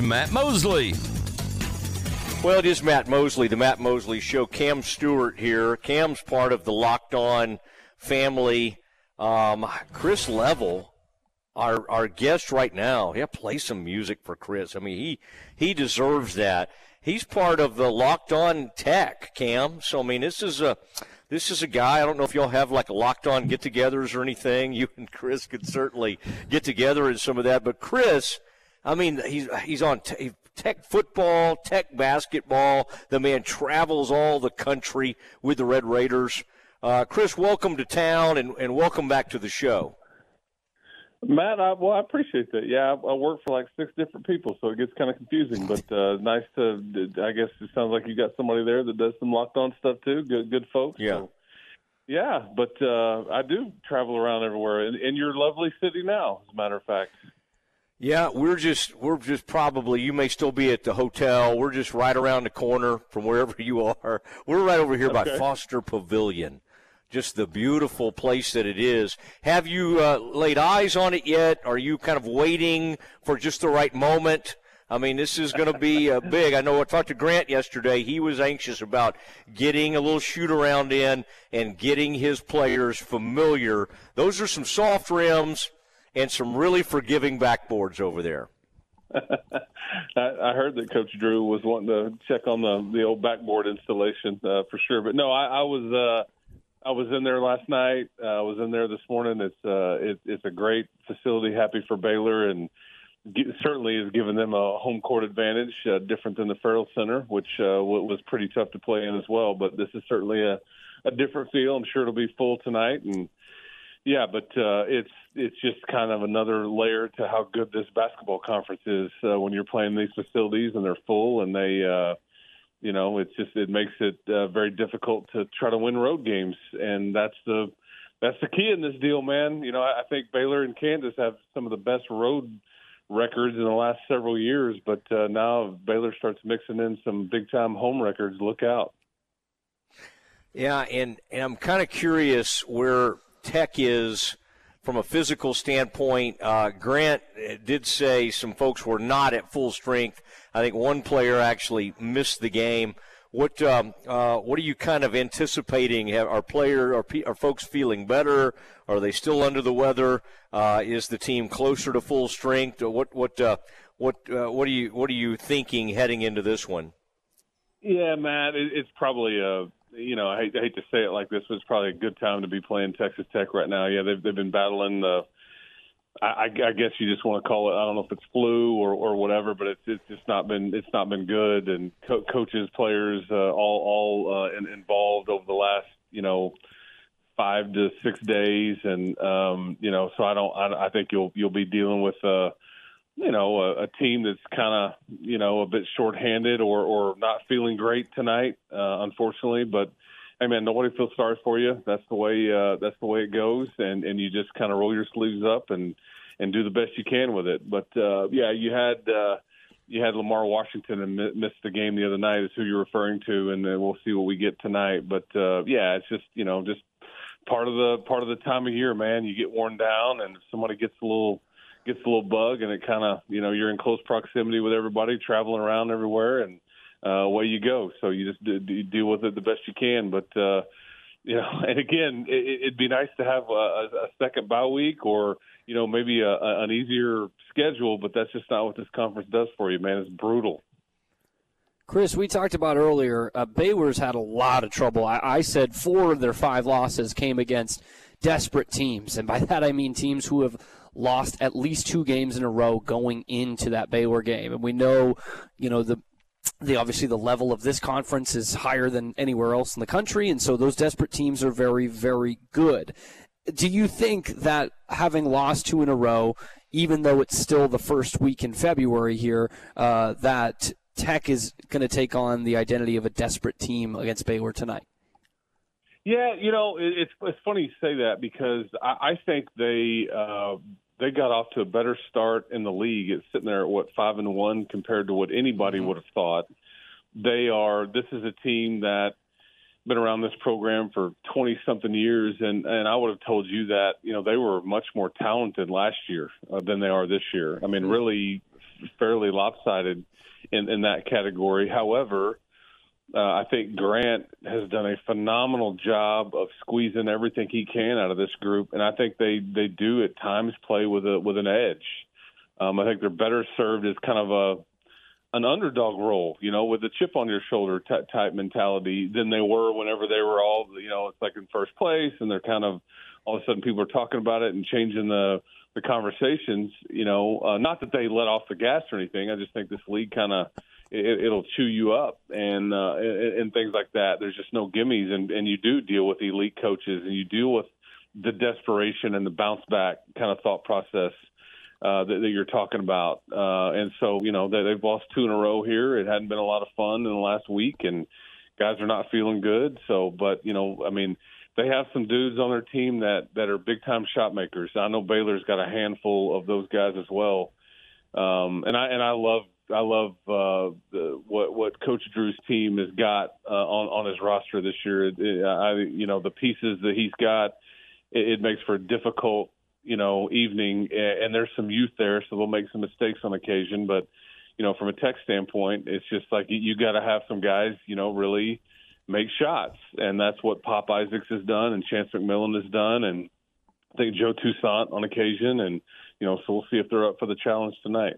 Matt Mosley. Well, it is Matt Mosley, the Matt Mosley Show. Cam Stewart here. Cam's part of the Locked On family. Um, Chris Level, our our guest right now. Yeah, play some music for Chris. I mean, he he deserves that. He's part of the Locked On Tech, Cam. So I mean, this is a this is a guy. I don't know if y'all have like locked on get-togethers or anything. You and Chris could certainly get together in some of that. But Chris, I mean, he's he's on. T- Tech football, Tech basketball. The man travels all the country with the Red Raiders. Uh, Chris, welcome to town and, and welcome back to the show. Matt, I, well, I appreciate that. Yeah, I, I work for like six different people, so it gets kind of confusing. But uh, nice to, I guess it sounds like you got somebody there that does some locked on stuff too. Good, good folks. Yeah. So, yeah, but uh, I do travel around everywhere in, in your lovely city now, as a matter of fact. Yeah, we're just we're just probably you may still be at the hotel. We're just right around the corner from wherever you are. We're right over here Okay. by Foster Pavilion. Just the beautiful place that it is. Have you uh, laid eyes on it yet? Are you kind of waiting for just the right moment? I mean, this is going to be uh, big. I know I talked to Grant yesterday. He was anxious about getting a little shoot around in and getting his players familiar. Those are some soft rims and some really forgiving backboards over there. I, heard that Coach Drew was wanting to check on the the old backboard installation uh, for sure. But no, I, I was uh, I was in there last night. Uh, I was in there this morning. It's uh, it, it's a great facility. Happy for Baylor and g- certainly has given them a home court advantage, uh, different than the Ferrell Center, which uh, was pretty tough to play in as well. But this is certainly a a different feel. I'm sure it'll be full tonight and. Yeah, but uh, it's it's just kind of another layer to how good this basketball conference is uh, when you're playing these facilities and they're full and they, uh, you know, it's just it makes it uh, very difficult to try to win road games, and that's the that's the key in this deal, man. You know, I, I think Baylor and Kansas have some of the best road records in the last several years, but uh, now Baylor starts mixing in some big time home records. Look out. Yeah, and, and I'm kind of curious where Tech is from a physical standpoint. Uh, Grant did say some folks were not at full strength. I think one player actually missed the game. What um, uh, what are you kind of anticipating? Have, are player are, are folks feeling better? Are they still under the weather? Uh, is the team closer to full strength? What what uh, what uh, what are you what are you thinking heading into this one? Yeah, Matt, it, it's probably a you know I hate, I hate to say it like this, but it's probably a good time to be playing Texas Tech right now. Yeah, they've they've been battling the. I, I guess you just want to call it. I don't know if it's flu or, or whatever, but it's it's just not been it's not been good. And co- coaches, players, uh, all all uh, in, involved over the last you know five to six days, and um, you know so I don't I, I think you'll you'll be dealing with uh, you know, a, a team that's kind of, you know, a bit shorthanded or, or not feeling great tonight, uh, unfortunately. But, hey, man, nobody feels sorry for you. That's the way, uh, that's the way it goes. And, and you just kind of roll your sleeves up and, and do the best you can with it. But, uh, yeah, you had, uh, you had Lamar Washington and mi- missed the game the other night is who you're referring to. And then we'll see what we get tonight. But, uh, yeah, it's just, you know, just part of the, part of the time of year, man, you get worn down and if somebody gets a little, gets a little bug and it kind of you know you're in close proximity with everybody traveling around everywhere and uh away you go so you just do, do, deal with it the best you can but uh you know and again it, it'd be nice to have a, a second bye week or you know maybe a, a, an easier schedule but that's just not what this conference does for you man it's brutal Chris, we talked about earlier, uh, Baylor's had a lot of trouble. I, I said four of their five losses came against desperate teams. And by that, I mean teams who have lost at least two games in a row going into that Baylor game. And we know, you know, the the obviously the level of this conference is higher than anywhere else in the country, and so those desperate teams are very, very good. Do you think that having lost two in a row, even though it's still the first week in February here, uh, that Tech is going to take on the identity of a desperate team against Baylor tonight? Yeah, you know, it, it's it's funny you say that because I, I think they uh, they got off to a better start in the league. It's sitting there at what five and one compared to what anybody would have thought. They are. This is a team that been around this program for 20 something years and and I would have told you that you know they were much more talented last year uh, than they are this year. I mean really fairly lopsided in, in that category. However, uh, I think Grant has done a phenomenal job of squeezing everything he can out of this group, and I think they they do at times play with a with an edge. Um, I think they're better served as kind of a an underdog role, you know, with a chip on your shoulder t- type mentality than they were whenever they were all, you know, it's like in first place and they're kind of all of a sudden people are talking about it and changing the the conversations. You know, uh, not that they let off the gas or anything. I just think this league kind of it, it'll chew you up and, uh, and and things like that. There's just no gimmies, and and you do deal with elite coaches and you deal with the desperation and the bounce back kind of thought process uh, that, that you're talking about. Uh, and so, you know, they, they've lost two in a row here. It hadn't been a lot of fun in the last week, and guys are not feeling good. So, but you know, I mean, they have some dudes on their team that that are big time shot makers. I know Baylor's got a handful of those guys as well. Um, and I and I love I love uh, the, what what Coach Drew's team has got uh, on on his roster this year. It, it, I you know the pieces that he's got, it, it makes for a difficult you know, evening, and there's some youth there, so they'll make some mistakes on occasion. But you know, from a tech standpoint, it's just like you, you got to have some guys, you know, really make shots, and that's what Pop Isaacs has done, and Chance McMillian has done, and I think Joe Toussaint on occasion, and you know, so we'll see if they're up for the challenge tonight.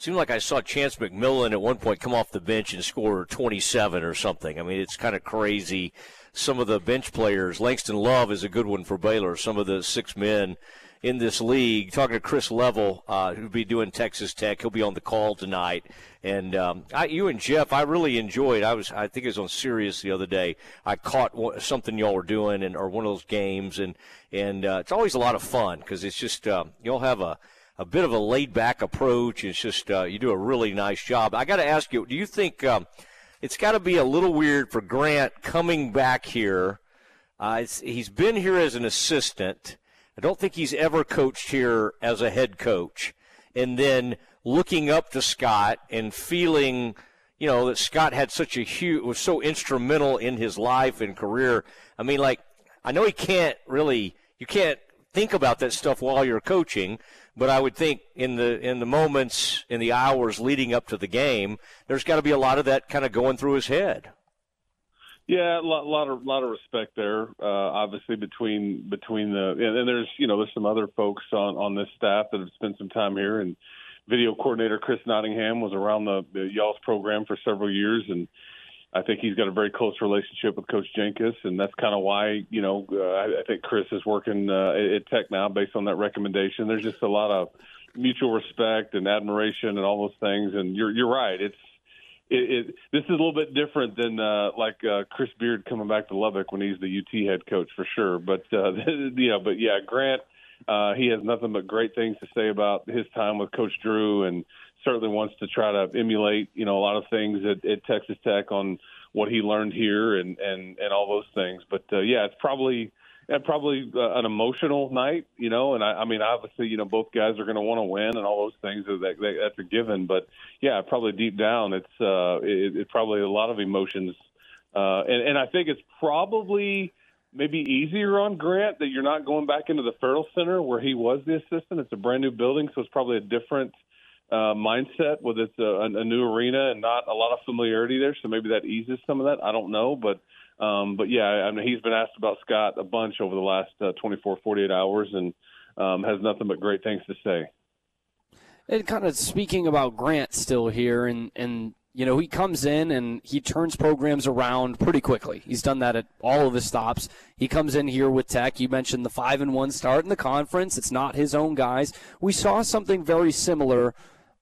Seemed like I saw Chance McMillian at one point come off the bench and score 27 or something. I mean, it's kind of crazy some of the bench players. Langston Love is a good one for Baylor. Some of the six men in this league. Talking to Chris Level, uh, who'll be doing Texas Tech. He'll be on the call tonight. And um, I, you and Jeff, I really enjoyed. I was, I think it was on Sirius the other day. I caught something y'all were doing, and or one of those games, and and uh, it's always a lot of fun because it's just um, you'll have a a bit of a laid back approach. It's just uh, you do a really nice job. I got to ask you, do you think? Um, it's got to be a little weird for Grant coming back here. Uh, he's been here as an assistant. I don't think he's ever coached here as a head coach. And then looking up to Scott and feeling, you know, that Scott had such a huge, was so instrumental in his life and career. I mean, like, I know he can't really, you can't think about that stuff while you're coaching, but I would think in the in the moments in the hours leading up to the game, there's got to be a lot of that kind of going through his head. Yeah, a lot, lot of lot of respect there. Uh, obviously between between the and, and there's you know there's some other folks on on this staff that have spent some time here and video coordinator Chris Nottingham was around the, the y'all's program for several years and I think he's got a very close relationship with Coach Jenkins, and that's kind of why you know uh, I, I think Chris is working uh, at Tech now based on that recommendation. There's just a lot of mutual respect and admiration and all those things. And you're you're right. It's it, it this is a little bit different than uh, like uh, Chris Beard coming back to Lubbock when he's the UT head coach for sure. But uh, yeah, but yeah, Grant. Uh, he has nothing but great things to say about his time with Coach Drew and certainly wants to try to emulate, you know, a lot of things at, at Texas Tech on what he learned here and and and all those things. But uh, yeah, it's probably yeah, probably uh, an emotional night, you know. And I, I mean, obviously, you know, both guys are going to want to win and all those things. That, that that's a given. But yeah, probably deep down, it's uh, it, it's probably a lot of emotions. Uh, and and I think it's probably maybe easier on Grant that you're not going back into the Ferrell Center where he was the assistant. It's a brand new building, so it's probably a different uh, mindset with it's a, a new arena and not a lot of familiarity there. So maybe that eases some of that. I don't know, but um, but yeah, I mean, he's been asked about Scott a bunch over the last uh, 24, 48 hours, and um, has nothing but great things to say. And kind of speaking about Grant still here, and and you know he comes in and he turns programs around pretty quickly. He's done that at all of his stops. He comes in here with Tech. You mentioned the five and one start in the conference. It's not his own guys. We saw something very similar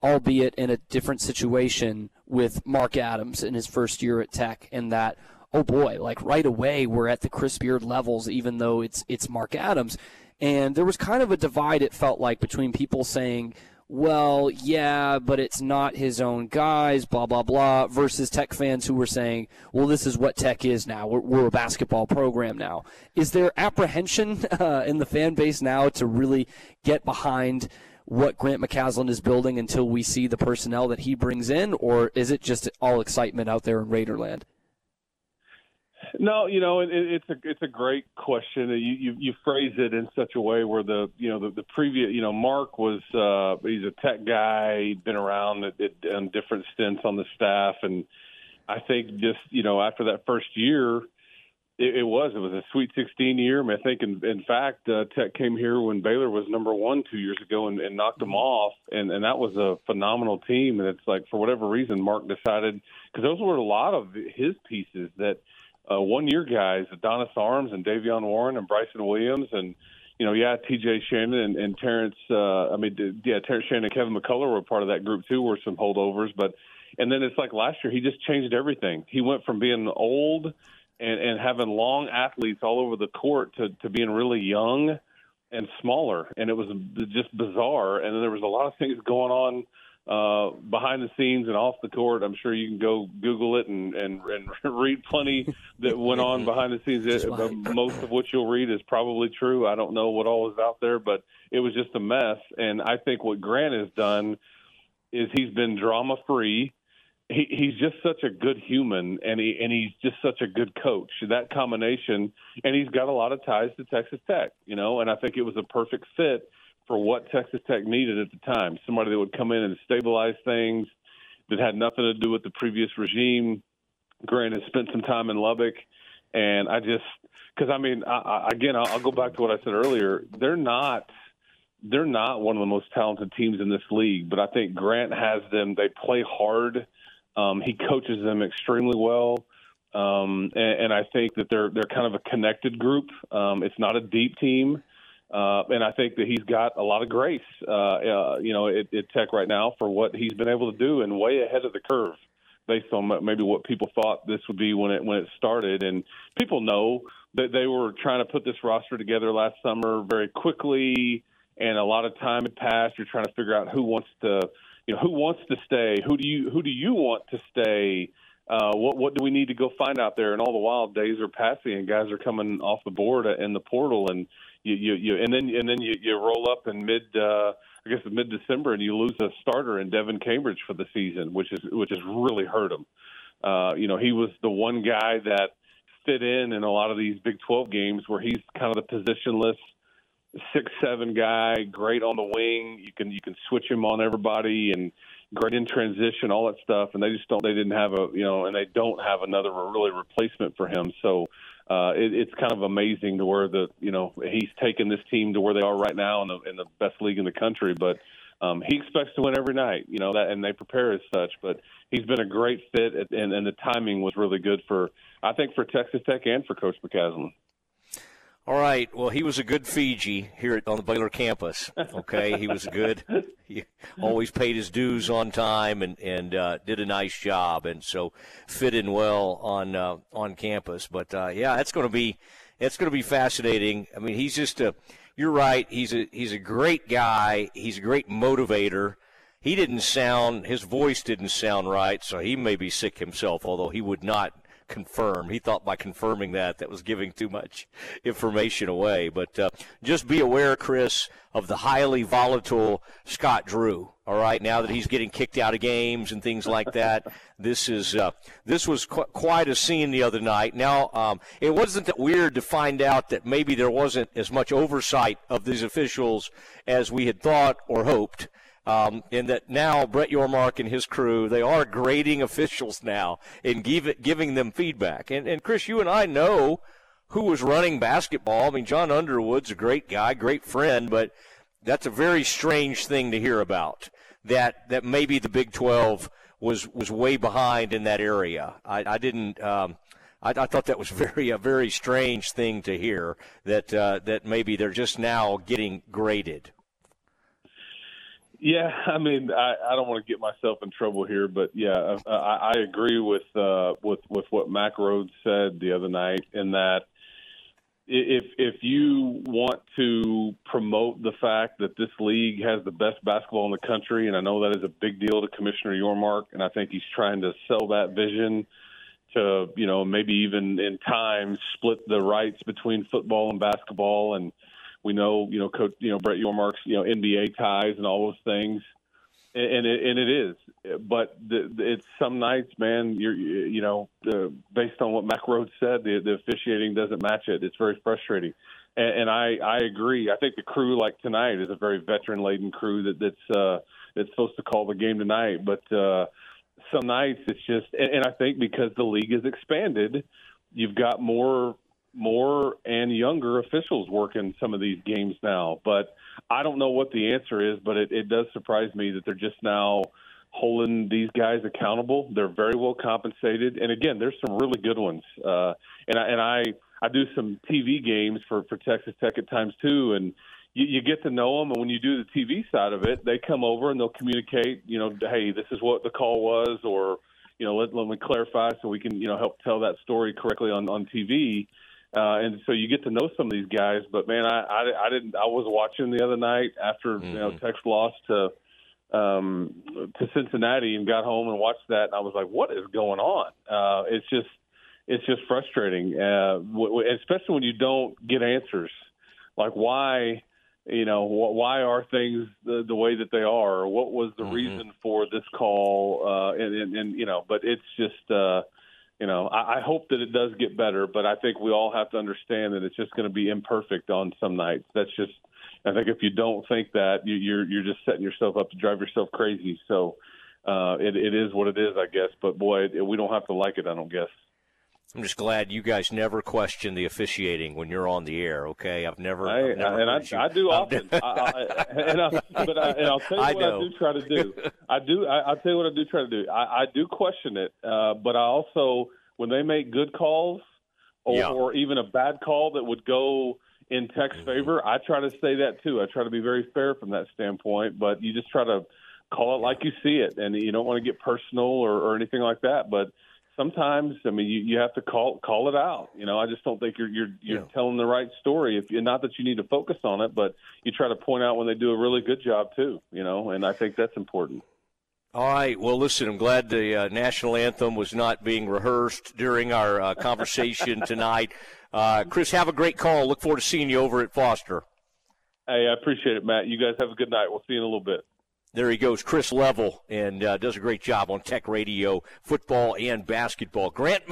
albeit in a different situation with Mark Adams in his first year at Tech, and that oh boy, like right away we're at the Chris Beard levels, even though it's it's Mark Adams, and there was kind of a divide. It felt like between people saying. Well, yeah, but it's not his own guys, blah, blah, blah, versus Tech fans who were saying, well, this is what Tech is now. We're, we're a basketball program now. Is there apprehension uh, in the fan base now to really get behind what Grant McCasland is building until we see the personnel that he brings in, or is it just all excitement out there in Raiderland? No, you know, it, it's a it's a great question. You, you you phrase it in such a way where the you know the, the previous you know Mark was uh, he's a tech guy. He'd been around at, at, different stints on the staff, and I think just you know after that first year, it, it was it was a Sweet 16 year. I, mean, I think in, in fact uh, Tech came here when Baylor was number one two years ago and, and knocked them off, and and that was a phenomenal team. And it's like for whatever reason Mark decided because those were a lot of his pieces that uh, one year guys, Adonis Arms and Davion Warren and Bryson Williams and you know, yeah, T.J. Shannon and, and Terrence. Uh, I mean, yeah, Terrence Shannon and Kevin McCullar were part of that group too. Were some holdovers, but and then it's like last year he just changed everything. He went from being old and, and having long athletes all over the court to, to being really young and smaller, and it was just bizarre. And then there was a lot of things going on uh, behind the scenes and off the court. I'm sure you can go Google it and, and, and read plenty that went on behind the scenes. It, most of what you'll read is probably true. I don't know what all is out there, but it was just a mess. And I think what Grant has done is he's been drama free. He, he's just such a good human, and he and he's just such a good coach. That combination, and he's got a lot of ties to Texas Tech, you know. And I think it was a perfect fit for what Texas Tech needed at the time. Somebody that would come in and stabilize things that had nothing to do with the previous regime. Grant has spent some time in Lubbock, and I just because I mean, I, I, again, I'll, I'll go back to what I said earlier. They're not they're not one of the most talented teams in this league, but I think Grant has them. They play hard. Um, he coaches them extremely well. Um, and, and I think that they're they're kind of a connected group. Um, it's not a deep team, uh, and I think that he's got a lot of grace, uh, uh, you know, at, at Tech right now for what he's been able to do and way ahead of the curve based on maybe what people thought this would be when it when it started. And people know that they were trying to put this roster together last summer very quickly, and a lot of time had passed. You're trying to figure out who wants to, you know, who wants to stay. Who do you who do you want to stay? Uh, what what do we need to go find out there? And all the while, days are passing, and guys are coming off the board in the portal, and you, you, you and then and then you, you roll up in mid uh, I guess mid December and you lose a starter in Devin Cambridge for the season, which is which has really hurt him. Uh, you know, he was the one guy that fit in in a lot of these Big 12 games where he's kind of the positionless six seven guy, great on the wing. You can you can switch him on everybody and great in transition, all that stuff. And they just don't they didn't have a you know and they don't have another really replacement for him. So uh, it, it's kind of amazing to where the you know he's taken this team to where they are right now in the in the best league in the country, but. Um, he expects to win every night, you know that, and they prepare as such. But he's been a great fit, and, and the timing was really good for, I think, for Texas Tech and for Coach McCasland. All right. Well, he was a good Fiji here at, on the Baylor campus. Okay, he was good. He always paid his dues on time and and uh, did a nice job, and so fit in well on uh, on campus. But uh, yeah, that's going to be it's going to be fascinating. I mean, he's just a. You're right. He's a he's a great guy. He's a great motivator. He didn't sound his voice didn't sound right, so he may be sick himself. Although he would not confirm. He thought by confirming that that was giving too much information away. But uh, just be aware, Chris, of the highly volatile Scott Drew. All right, now that he's getting kicked out of games and things like that, this is uh, this was qu- quite a scene the other night. Now, um, it wasn't that weird to find out that maybe there wasn't as much oversight of these officials as we had thought or hoped. Um, and that now Brett Yormark and his crew, they are grading officials now and give it, giving them feedback. And, and Chris, you and I know who was running basketball. I mean, John Underwood's a great guy, great friend, but that's a very strange thing to hear about. That that maybe the Big 12 was was way behind in that area. I, I didn't. Um, I, I, thought that was very a very strange thing to hear. That uh, that maybe they're just now getting graded. Yeah, I mean, I, I don't want to get myself in trouble here, but yeah, I, I agree with uh, with with what Mack Rhoades said the other night in that if if you want to promote the fact that this league has the best basketball in the country, and I know that is a big deal to Commissioner Yormark, and I think he's trying to sell that vision to you know maybe even in time split the rights between football and basketball and we know, you know, coach, you know, Brett Yormark's, you know, NBA ties and all those things. and it, and it is. But the, it's some nights, man. You're you know the, based on what Mack Rhoades said, the, the officiating doesn't match it. It's very frustrating, and, and I I agree. I think the crew like tonight is a very veteran laden crew that that's uh, that's supposed to call the game tonight. But uh, some nights it's just, and, and I think because the league has expanded, you've got more more and younger officials working some of these games now. But I don't know what the answer is, but it, it does surprise me that they're just now holding these guys accountable. They're very well compensated, and again, there's some really good ones. Uh, and I, and I I do some TV games for for Texas Tech at times too, and you, you get to know them. And when you do the TV side of it, they come over and they'll communicate. You know, hey, this is what the call was, or you know, let, let me clarify so we can you know help tell that story correctly on on TV. Uh, and so you get to know some of these guys. But man, I, I, I didn't. I was watching the other night after mm-hmm. you know mm-hmm. Texas lost to um, to Cincinnati and got home and watched that. And I was like, what is going on? Uh, it's just it's just frustrating, uh, w- especially when you don't get answers. Like why, you know, wh- why are things the, the way that they are? What was the mm-hmm. reason for this call? Uh, and, and, and you know, but it's just. Uh, you know, I, I hope that it does get better, but I think we all have to understand that it's just going to be imperfect on some nights. That's just, I think if you don't think that, you, you're you're just setting yourself up to drive yourself crazy. So uh, it it is what it is, I guess. But boy, it, we don't have to like it. I don't guess. I'm just glad you guys never question the officiating when you're on the air. Okay, I've never, I, I've never and I, I, do often. I, I, and, I, but I, and I'll tell you what I do try to do. I do. I, will tell you what I do try to do. I, I do question it, uh, but I also when they make good calls or, yeah. or even a bad call that would go in Tech's mm-hmm. favor, I try to say that too. I try to be very fair from that standpoint, but you just try to call it like you see it, and you don't want to get personal or, or anything like that, but sometimes I mean you, you have to call call it out. You know, I just don't think you're you're you're yeah. telling the right story. If you, not that you need to focus on it, but you try to point out when they do a really good job too. You know, and I think that's important. All right. Well, listen, I'm glad the uh, national anthem was not being rehearsed during our uh, conversation tonight. Uh, Chris, have a great call. Look forward to seeing you over at Foster. Hey, I appreciate it, Matt. You guys have a good night. We'll see you in a little bit. There he goes, Chris Level, and uh, does a great job on Tech Radio, football and basketball. Grant